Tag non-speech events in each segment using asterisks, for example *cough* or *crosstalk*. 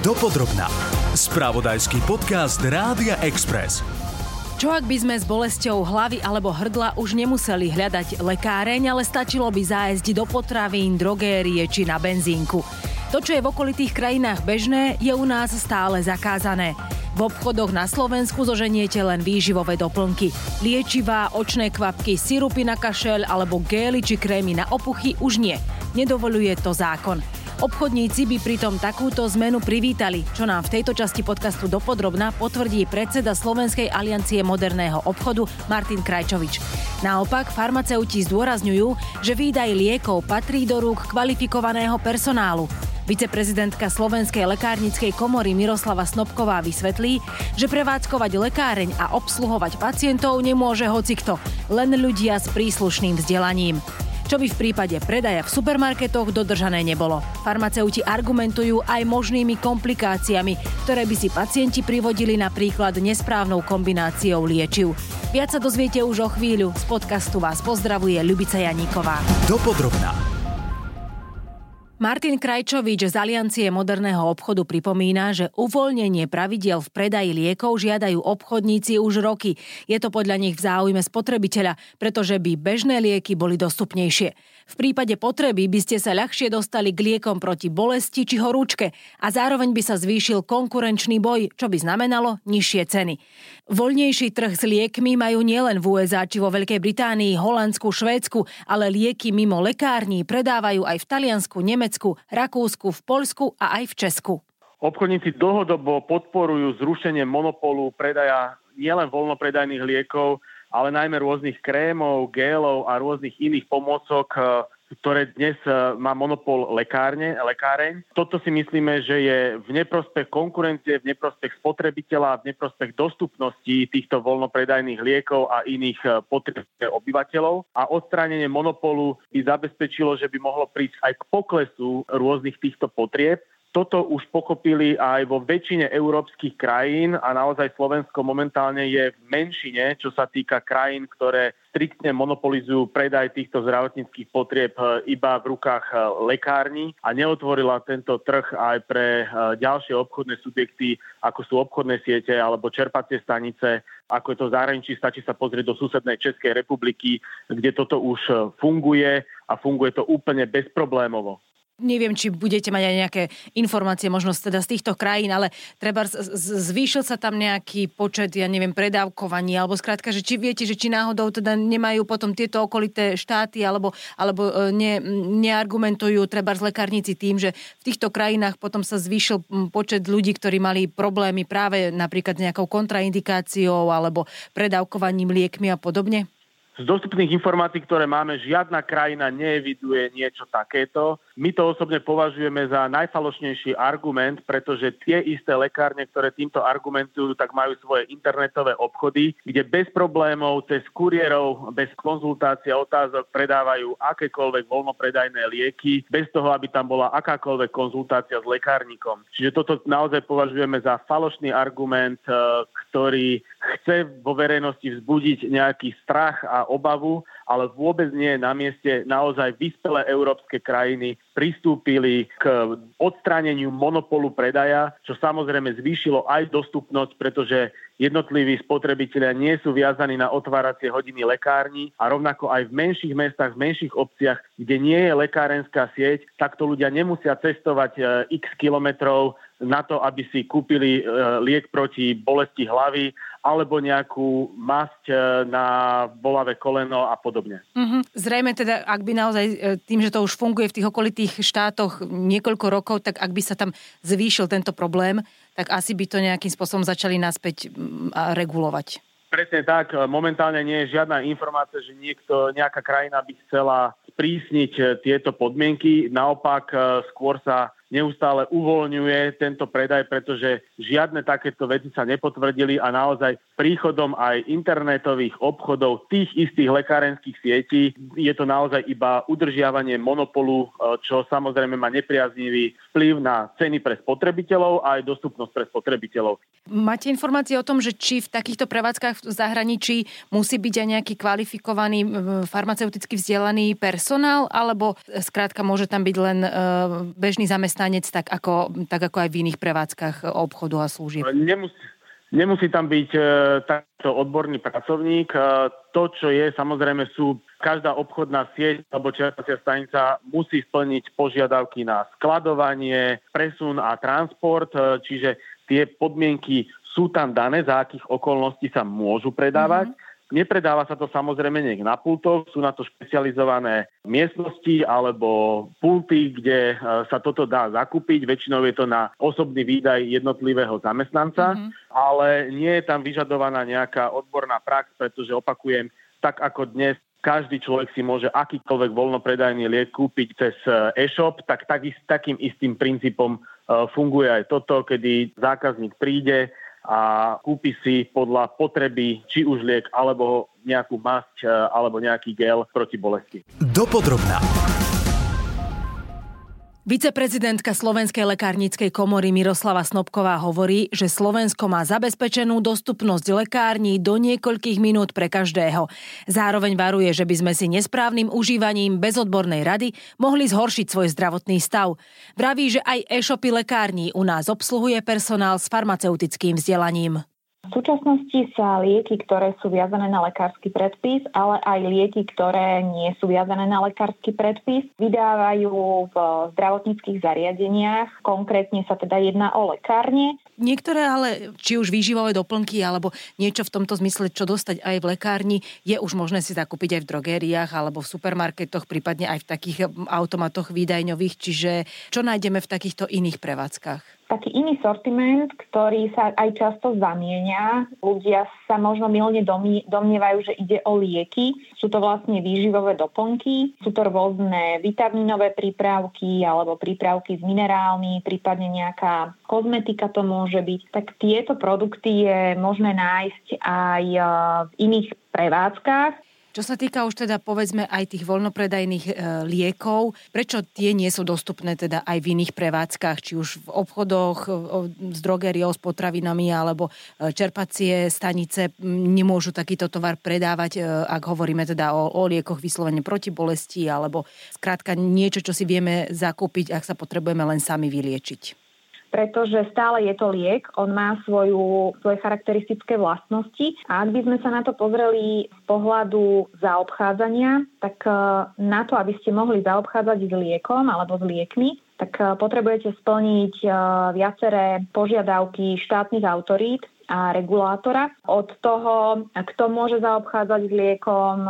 Dopodrobná. Spravodajský podcast Rádia Express. Čo ak by sme s bolesťou hlavy alebo hrdla už nemuseli hľadať lekáreň, ale stačilo by zájsť do potravín, drogérie či na benzínku. To, čo je v okolitých krajinách bežné, je u nás stále zakázané. V obchodoch na Slovensku zoženiete len výživové doplnky. Liečivá, očné kvapky, sirupy na kašel alebo gély či krémy na opuchy už nie. Nedovoluje to zákon. Obchodníci by pritom takúto zmenu privítali, čo nám v tejto časti podcastu dopodrobná potvrdí predseda Slovenskej aliancie moderného obchodu Martin Krajčovič. Naopak, farmaceuti zdôrazňujú, že výdaj liekov patrí do rúk kvalifikovaného personálu. Viceprezidentka Slovenskej lekárnickej komory Miroslava Snobková vysvetlí, že prevádzkovať lekáreň a obsluhovať pacientov nemôže hocikto, len ľudia s príslušným vzdelaním čo by v prípade predaja v supermarketoch dodržané nebolo. Farmaceuti argumentujú aj možnými komplikáciami, ktoré by si pacienti privodili napríklad nesprávnou kombináciou liečiv. Viac sa dozviete už o chvíľu. Z podcastu vás pozdravuje Ľubica Janíková. Dopodrobná. Martin Krajčovič z Aliancie moderného obchodu pripomína, že uvoľnenie pravidiel v predaji liekov žiadajú obchodníci už roky. Je to podľa nich v záujme spotrebiteľa, pretože by bežné lieky boli dostupnejšie. V prípade potreby by ste sa ľahšie dostali k liekom proti bolesti či horúčke a zároveň by sa zvýšil konkurenčný boj, čo by znamenalo nižšie ceny. Voľnejší trh s liekmi majú nielen v USA či vo Veľkej Británii, Holandsku, Švédsku, ale lieky mimo lekární predávajú aj v Taliansku, Nemecku, Rakúsku, v Poľsku a aj v Česku. Obchodníci dlhodobo podporujú zrušenie monopolu predaja nielen voľnopredajných liekov, ale najmä rôznych krémov, gélov a rôznych iných pomôcok, e, ktoré dnes e, má monopol lekárne, lekáreň. Toto si myslíme, že je v neprospech konkurencie, v neprospech spotrebiteľa, v neprospech dostupnosti týchto voľnopredajných liekov a iných e, potrieb obyvateľov. A odstránenie monopolu by zabezpečilo, že by mohlo prísť aj k poklesu rôznych týchto potrieb toto už pochopili aj vo väčšine európskych krajín a naozaj Slovensko momentálne je v menšine, čo sa týka krajín, ktoré striktne monopolizujú predaj týchto zdravotníckých potrieb eh, iba v rukách eh, lekární. A neotvorila tento trh aj pre eh, ďalšie obchodné subjekty, ako sú obchodné siete alebo čerpacie stanice, ako je to zahraničí, stačí sa pozrieť do susednej Českej republiky, kde toto už funguje a funguje to úplne bezproblémovo neviem, či budete mať aj nejaké informácie možno teda z týchto krajín, ale treba zvýšil sa tam nejaký počet, ja neviem, predávkovaní, alebo skrátka, že či viete, že či náhodou teda nemajú potom tieto okolité štáty, alebo, alebo e, ne, neargumentujú treba z lekárnici tým, že v týchto krajinách potom sa zvýšil počet ľudí, ktorí mali problémy práve napríklad s nejakou kontraindikáciou alebo predávkovaním liekmi a podobne? Z dostupných informácií, ktoré máme, žiadna krajina neeviduje niečo takéto. My to osobne považujeme za najfalošnejší argument, pretože tie isté lekárne, ktoré týmto argumentujú, tak majú svoje internetové obchody, kde bez problémov, cez kuriérov, bez konzultácie a otázok predávajú akékoľvek voľnopredajné lieky, bez toho, aby tam bola akákoľvek konzultácia s lekárnikom. Čiže toto naozaj považujeme za falošný argument, eh, ktorý chce vo verejnosti vzbudiť nejaký strach a obavu, ale vôbec nie je na mieste. Naozaj vyspelé európske krajiny pristúpili k odstráneniu monopolu predaja, čo samozrejme zvýšilo aj dostupnosť, pretože jednotliví spotrebitelia nie sú viazaní na otváracie hodiny lekární a rovnako aj v menších mestách, v menších obciach, kde nie je lekárenská sieť, takto ľudia nemusia cestovať e, x kilometrov na to, aby si kúpili e, liek proti bolesti hlavy alebo nejakú masť e, na bolavé koleno a podobne. Mm-hmm. Zrejme teda, ak by naozaj tým, že to už funguje v tých okolitých štátoch niekoľko rokov, tak ak by sa tam zvýšil tento problém, tak asi by to nejakým spôsobom začali naspäť regulovať. Presne tak. Momentálne nie je žiadna informácia, že niekto, nejaká krajina by chcela sprísniť e, tieto podmienky. Naopak skôr sa neustále uvoľňuje tento predaj, pretože žiadne takéto veci sa nepotvrdili a naozaj príchodom aj internetových obchodov tých istých lekárenských sietí je to naozaj iba udržiavanie monopolu, e, čo samozrejme má nepriaznivý vplyv na ceny pre spotrebiteľov a aj dostupnosť pre spotrebiteľov. Máte informácie o tom, že či v takýchto prevádzkach v zahraničí musí byť aj nejaký kvalifikovaný farmaceuticky vzdelaný personál, alebo skrátka môže tam byť len e, bežný zamestnanec zamestnanec, tak ako, tak ako aj v iných prevádzkach obchodu a služieb? Nemusí, nemusí tam byť e, takto odborný pracovník. E, to, čo je, samozrejme sú každá obchodná sieť alebo čerpacia stanica musí splniť požiadavky na skladovanie, presun a transport, e, čiže tie podmienky sú tam dané, za akých okolností sa môžu predávať. Mm-hmm Nepredáva sa to samozrejme niek na pultoch, sú na to špecializované miestnosti alebo pulty, kde e, sa toto dá zakúpiť. Väčšinou je to na osobný výdaj jednotlivého zamestnanca, mm-hmm. ale nie je tam vyžadovaná nejaká odborná prax, pretože opakujem, tak ako dnes každý človek si môže akýkoľvek voľnopredajný liek kúpiť cez e, e-shop, tak, tak takým istým princípom e, funguje aj toto, kedy zákazník príde, a kúpi si podľa potreby či už liek alebo nejakú masť e, alebo nejaký gel proti bolesti. Dopodrobná. Viceprezidentka Slovenskej lekárnickej komory Miroslava Snobková hovorí, že Slovensko má zabezpečenú dostupnosť lekární do niekoľkých minút pre každého. Zároveň varuje, že by sme si nesprávnym užívaním bez odbornej rady mohli zhoršiť svoj zdravotný stav. Vraví, že aj e-shopy lekární u nás obsluhuje personál s farmaceutickým vzdelaním. V súčasnosti sa lieky, ktoré sú viazané na lekársky predpis, ale aj lieky, ktoré nie sú viazané na lekársky predpis, vydávajú v zdravotníckých zariadeniach. Konkrétne sa teda jedná o lekárne. Niektoré ale, či už výživové doplnky alebo niečo v tomto zmysle, čo dostať aj v lekárni, je už možné si zakúpiť aj v drogériách alebo v supermarketoch, prípadne aj v takých automatoch výdajňových. Čiže čo nájdeme v takýchto iných prevádzkach? Taký iný sortiment, ktorý sa aj často zamienia. Ľudia sa možno milne domnievajú, že ide o lieky. Sú to vlastne výživové doplnky, sú to rôzne vitamínové prípravky alebo prípravky s minerálmi, prípadne nejaká kozmetika to môže byť. Tak tieto produkty je možné nájsť aj eh, v iných prevádzkach. Čo sa týka už teda povedzme aj tých voľnopredajných e, liekov, prečo tie nie sú dostupné teda aj v iných prevádzkach, či už v obchodoch e, s drogériou, s potravinami alebo e, čerpacie stanice nemôžu takýto tovar predávať, e, ak hovoríme teda o, o liekoch vyslovene proti bolesti alebo skrátka niečo, čo si vieme zakúpiť, ak sa potrebujeme len sami vyliečiť pretože stále je to liek, on má svoju, svoje charakteristické vlastnosti a ak by sme sa na to pozreli z pohľadu zaobchádzania, tak e, na to, aby ste mohli zaobchádzať s liekom alebo s liekmi, tak e, potrebujete splniť e, viaceré požiadavky štátnych autorít, a regulátora. Od toho, kto môže zaobchádzať s liekom,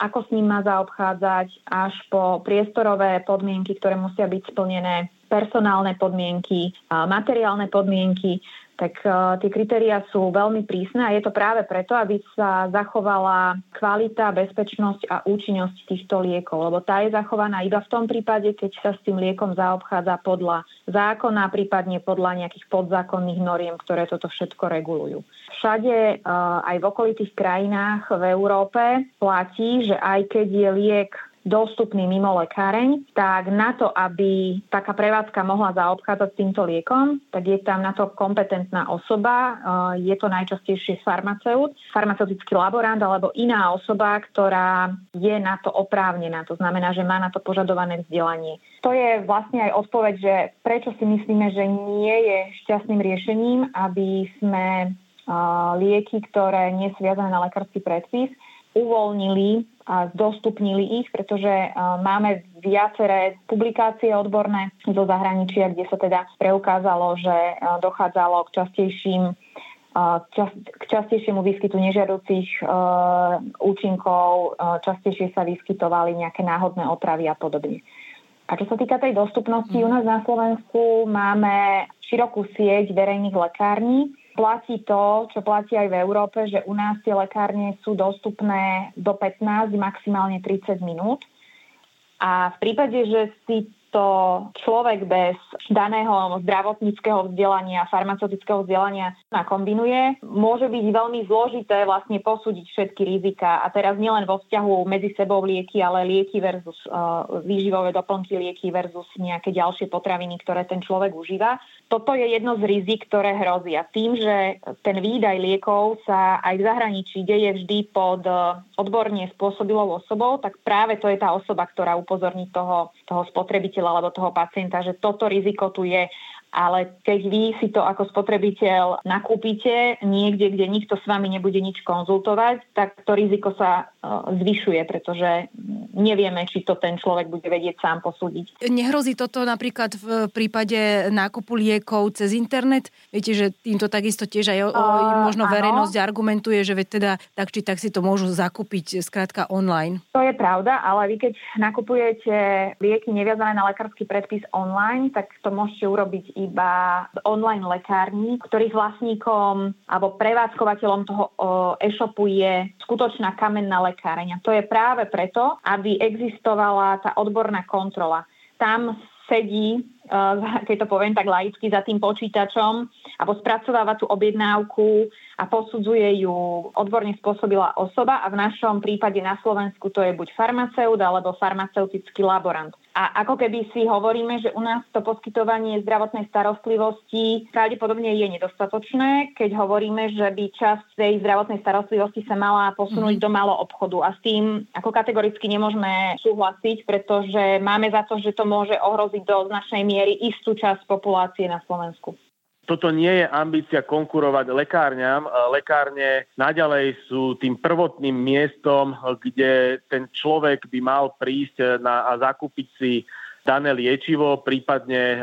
ako s ním má zaobchádzať, až po priestorové podmienky, ktoré musia byť splnené personálne podmienky, materiálne podmienky, tak e, tie kritéria sú veľmi prísne a je to práve preto, aby sa zachovala kvalita, bezpečnosť a účinnosť týchto liekov, lebo tá je zachovaná iba v tom prípade, keď sa s tým liekom zaobchádza podľa zákona, prípadne podľa nejakých podzákonných noriem, ktoré toto všetko regulujú. Všade, e, aj v okolitých krajinách v Európe platí, že aj keď je liek dostupný mimo lekáreň, tak na to, aby taká prevádzka mohla zaobchádzať s týmto liekom, tak je tam na to kompetentná osoba, je to najčastejšie farmaceut, farmaceutický laborant alebo iná osoba, ktorá je na to oprávnená, to znamená, že má na to požadované vzdelanie. To je vlastne aj odpoveď, že prečo si myslíme, že nie je šťastným riešením, aby sme lieky, ktoré nie sú viazané na lekársky predpis, uvoľnili a zdostupnili ich, pretože máme viaceré publikácie odborné zo zahraničia, kde sa teda preukázalo, že dochádzalo k častejším k častejšiemu výskytu nežiaducich účinkov, častejšie sa vyskytovali nejaké náhodné otravy a podobne. A čo sa týka tej dostupnosti, u nás na Slovensku máme širokú sieť verejných lekární, platí to, čo platí aj v Európe, že u nás tie lekárne sú dostupné do 15, maximálne 30 minút. A v prípade, že si to človek bez daného zdravotníckého vzdelania, farmaceutického vzdelania nakombinuje. Môže byť veľmi zložité vlastne posúdiť všetky rizika a teraz nielen vo vzťahu medzi sebou lieky, ale lieky versus uh, výživové doplnky lieky versus nejaké ďalšie potraviny, ktoré ten človek užíva. Toto je jedno z rizik, ktoré hrozia. Tým, že ten výdaj liekov sa aj v zahraničí deje vždy pod odborne spôsobilou osobou, tak práve to je tá osoba, ktorá upozorní toho, toho spotrebiteľa alebo toho pacienta, že toto riziko tu je ale keď vy si to ako spotrebiteľ nakúpite niekde, kde nikto s vami nebude nič konzultovať, tak to riziko sa e, zvyšuje, pretože nevieme, či to ten človek bude vedieť sám posúdiť. Nehrozí toto napríklad v prípade nákupu liekov cez internet? Viete, že týmto takisto tiež aj o, o, možno uh, verejnosť argumentuje, že teda tak či tak si to môžu zakúpiť skrátka online. To je pravda, ale vy keď nakupujete lieky neviazané na lekársky predpis online, tak to môžete urobiť iba online lekárni, ktorých vlastníkom alebo prevádzkovateľom toho e-shopu je skutočná kamenná lekáreň. To je práve preto, aby existovala tá odborná kontrola. Tam sedí Eh, *laughs* keď to poviem tak laicky, za tým počítačom alebo spracováva tú objednávku a posudzuje ju odborne spôsobila osoba a v našom prípade na Slovensku to je buď farmaceut alebo farmaceutický laborant. A ako keby si hovoríme, že u nás to poskytovanie zdravotnej starostlivosti pravdepodobne je nedostatočné, keď hovoríme, že by časť tej zdravotnej starostlivosti sa mala posunúť mm-hmm. do malo obchodu. A s tým ako kategoricky nemôžeme súhlasiť, pretože máme za to, že to môže ohroziť do značnej miery istú časť populácie na Slovensku toto nie je ambícia konkurovať lekárňam. Lekárne naďalej sú tým prvotným miestom, kde ten človek by mal prísť na, a zakúpiť si dané liečivo, prípadne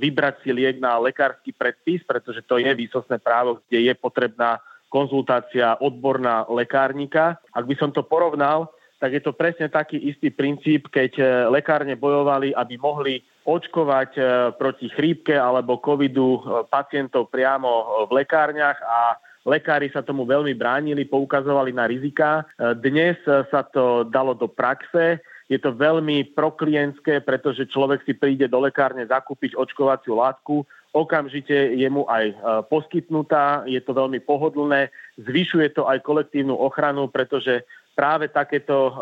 vybrať si liek na lekársky predpis, pretože to je výsostné právo, kde je potrebná konzultácia odborná lekárnika. Ak by som to porovnal, tak je to presne taký istý princíp, keď e, lekárne bojovali, aby mohli očkovať e, proti chrípke alebo covidu e, pacientov priamo v lekárniach a lekári sa tomu veľmi bránili, poukazovali na rizika. Dnes sa to dalo do praxe. Je to veľmi proklientské, pretože človek si príde do lekárne zakúpiť očkovaciu látku, okamžite je mu aj poskytnutá, je to veľmi pohodlné, zvyšuje to aj kolektívnu ochranu, pretože práve takéto uh,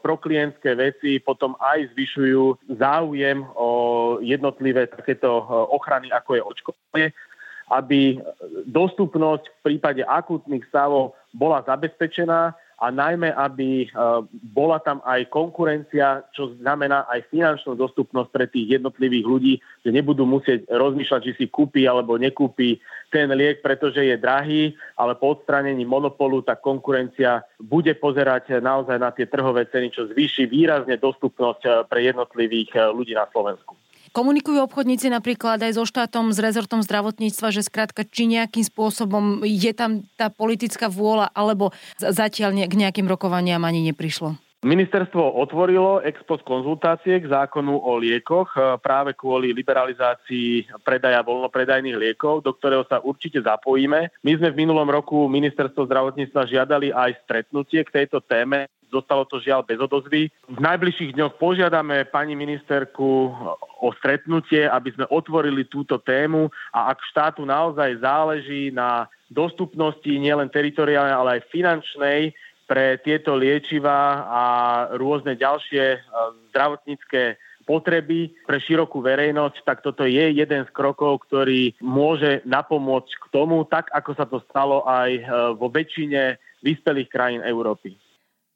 proklientské veci potom aj zvyšujú záujem o jednotlivé takéto uh, ochrany, ako je očkovanie, aby dostupnosť v prípade akútnych stavov bola zabezpečená a najmä, aby e, bola tam aj konkurencia, čo znamená aj finančnú dostupnosť pre tých jednotlivých ľudí, že nebudú musieť rozmýšľať, či si kúpi alebo nekúpi ten liek, pretože je drahý, ale po odstranení monopolu tá konkurencia bude pozerať naozaj na tie trhové ceny, čo zvýši výrazne dostupnosť e, pre jednotlivých e, ľudí na Slovensku. Komunikujú obchodníci napríklad aj so štátom, s rezortom zdravotníctva, že skrátka, či nejakým spôsobom je tam tá politická vôľa, alebo zatiaľ k nejakým rokovaniam ani neprišlo? Ministerstvo otvorilo ex post konzultácie k zákonu o liekoch e, práve kvôli liberalizácii predaja voľnopredajných liekov, do ktorého sa určite zapojíme. My sme v minulom roku ministerstvo zdravotníctva žiadali aj stretnutie k tejto téme Zostalo to žiaľ bez odozvy. V najbližších dňoch požiadame pani ministerku o stretnutie, aby sme otvorili túto tému a ak štátu naozaj záleží na dostupnosti nielen teritoriálnej, ale aj finančnej pre tieto liečiva a rôzne ďalšie e, zdravotnícke potreby pre širokú verejnosť, tak toto je jeden z krokov, ktorý môže napomôcť k tomu, tak ako sa to stalo aj e, vo väčšine vyspelých krajín Európy.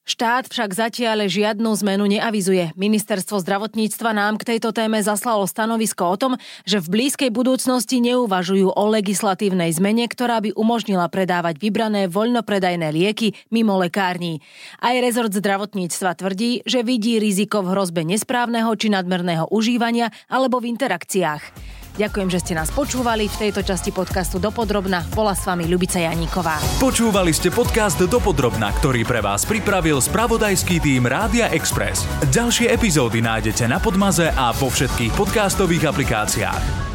Štát však zatiaľ žiadnu zmenu neavizuje. Ministerstvo zdravotníctva nám k tejto téme zaslalo stanovisko o tom, že v blízkej budúcnosti neuvažujú o legislatívnej zmene, ktorá by umožnila predávať vybrané voľnopredajné lieky mimo lekární. Aj rezort zdravotníctva tvrdí, že vidí riziko v hrozbe nesprávneho či nadmerného užívania alebo v interakciách. Ďakujem, že ste nás počúvali v tejto časti podcastu Dopodrobna. Bola s vami Ľubica Janíková. Počúvali ste podcast Dopodrobna, ktorý pre vás pripravil spravodajský tým Rádia Express. Ďalšie epizódy nájdete na Podmaze a vo všetkých podcastových aplikáciách.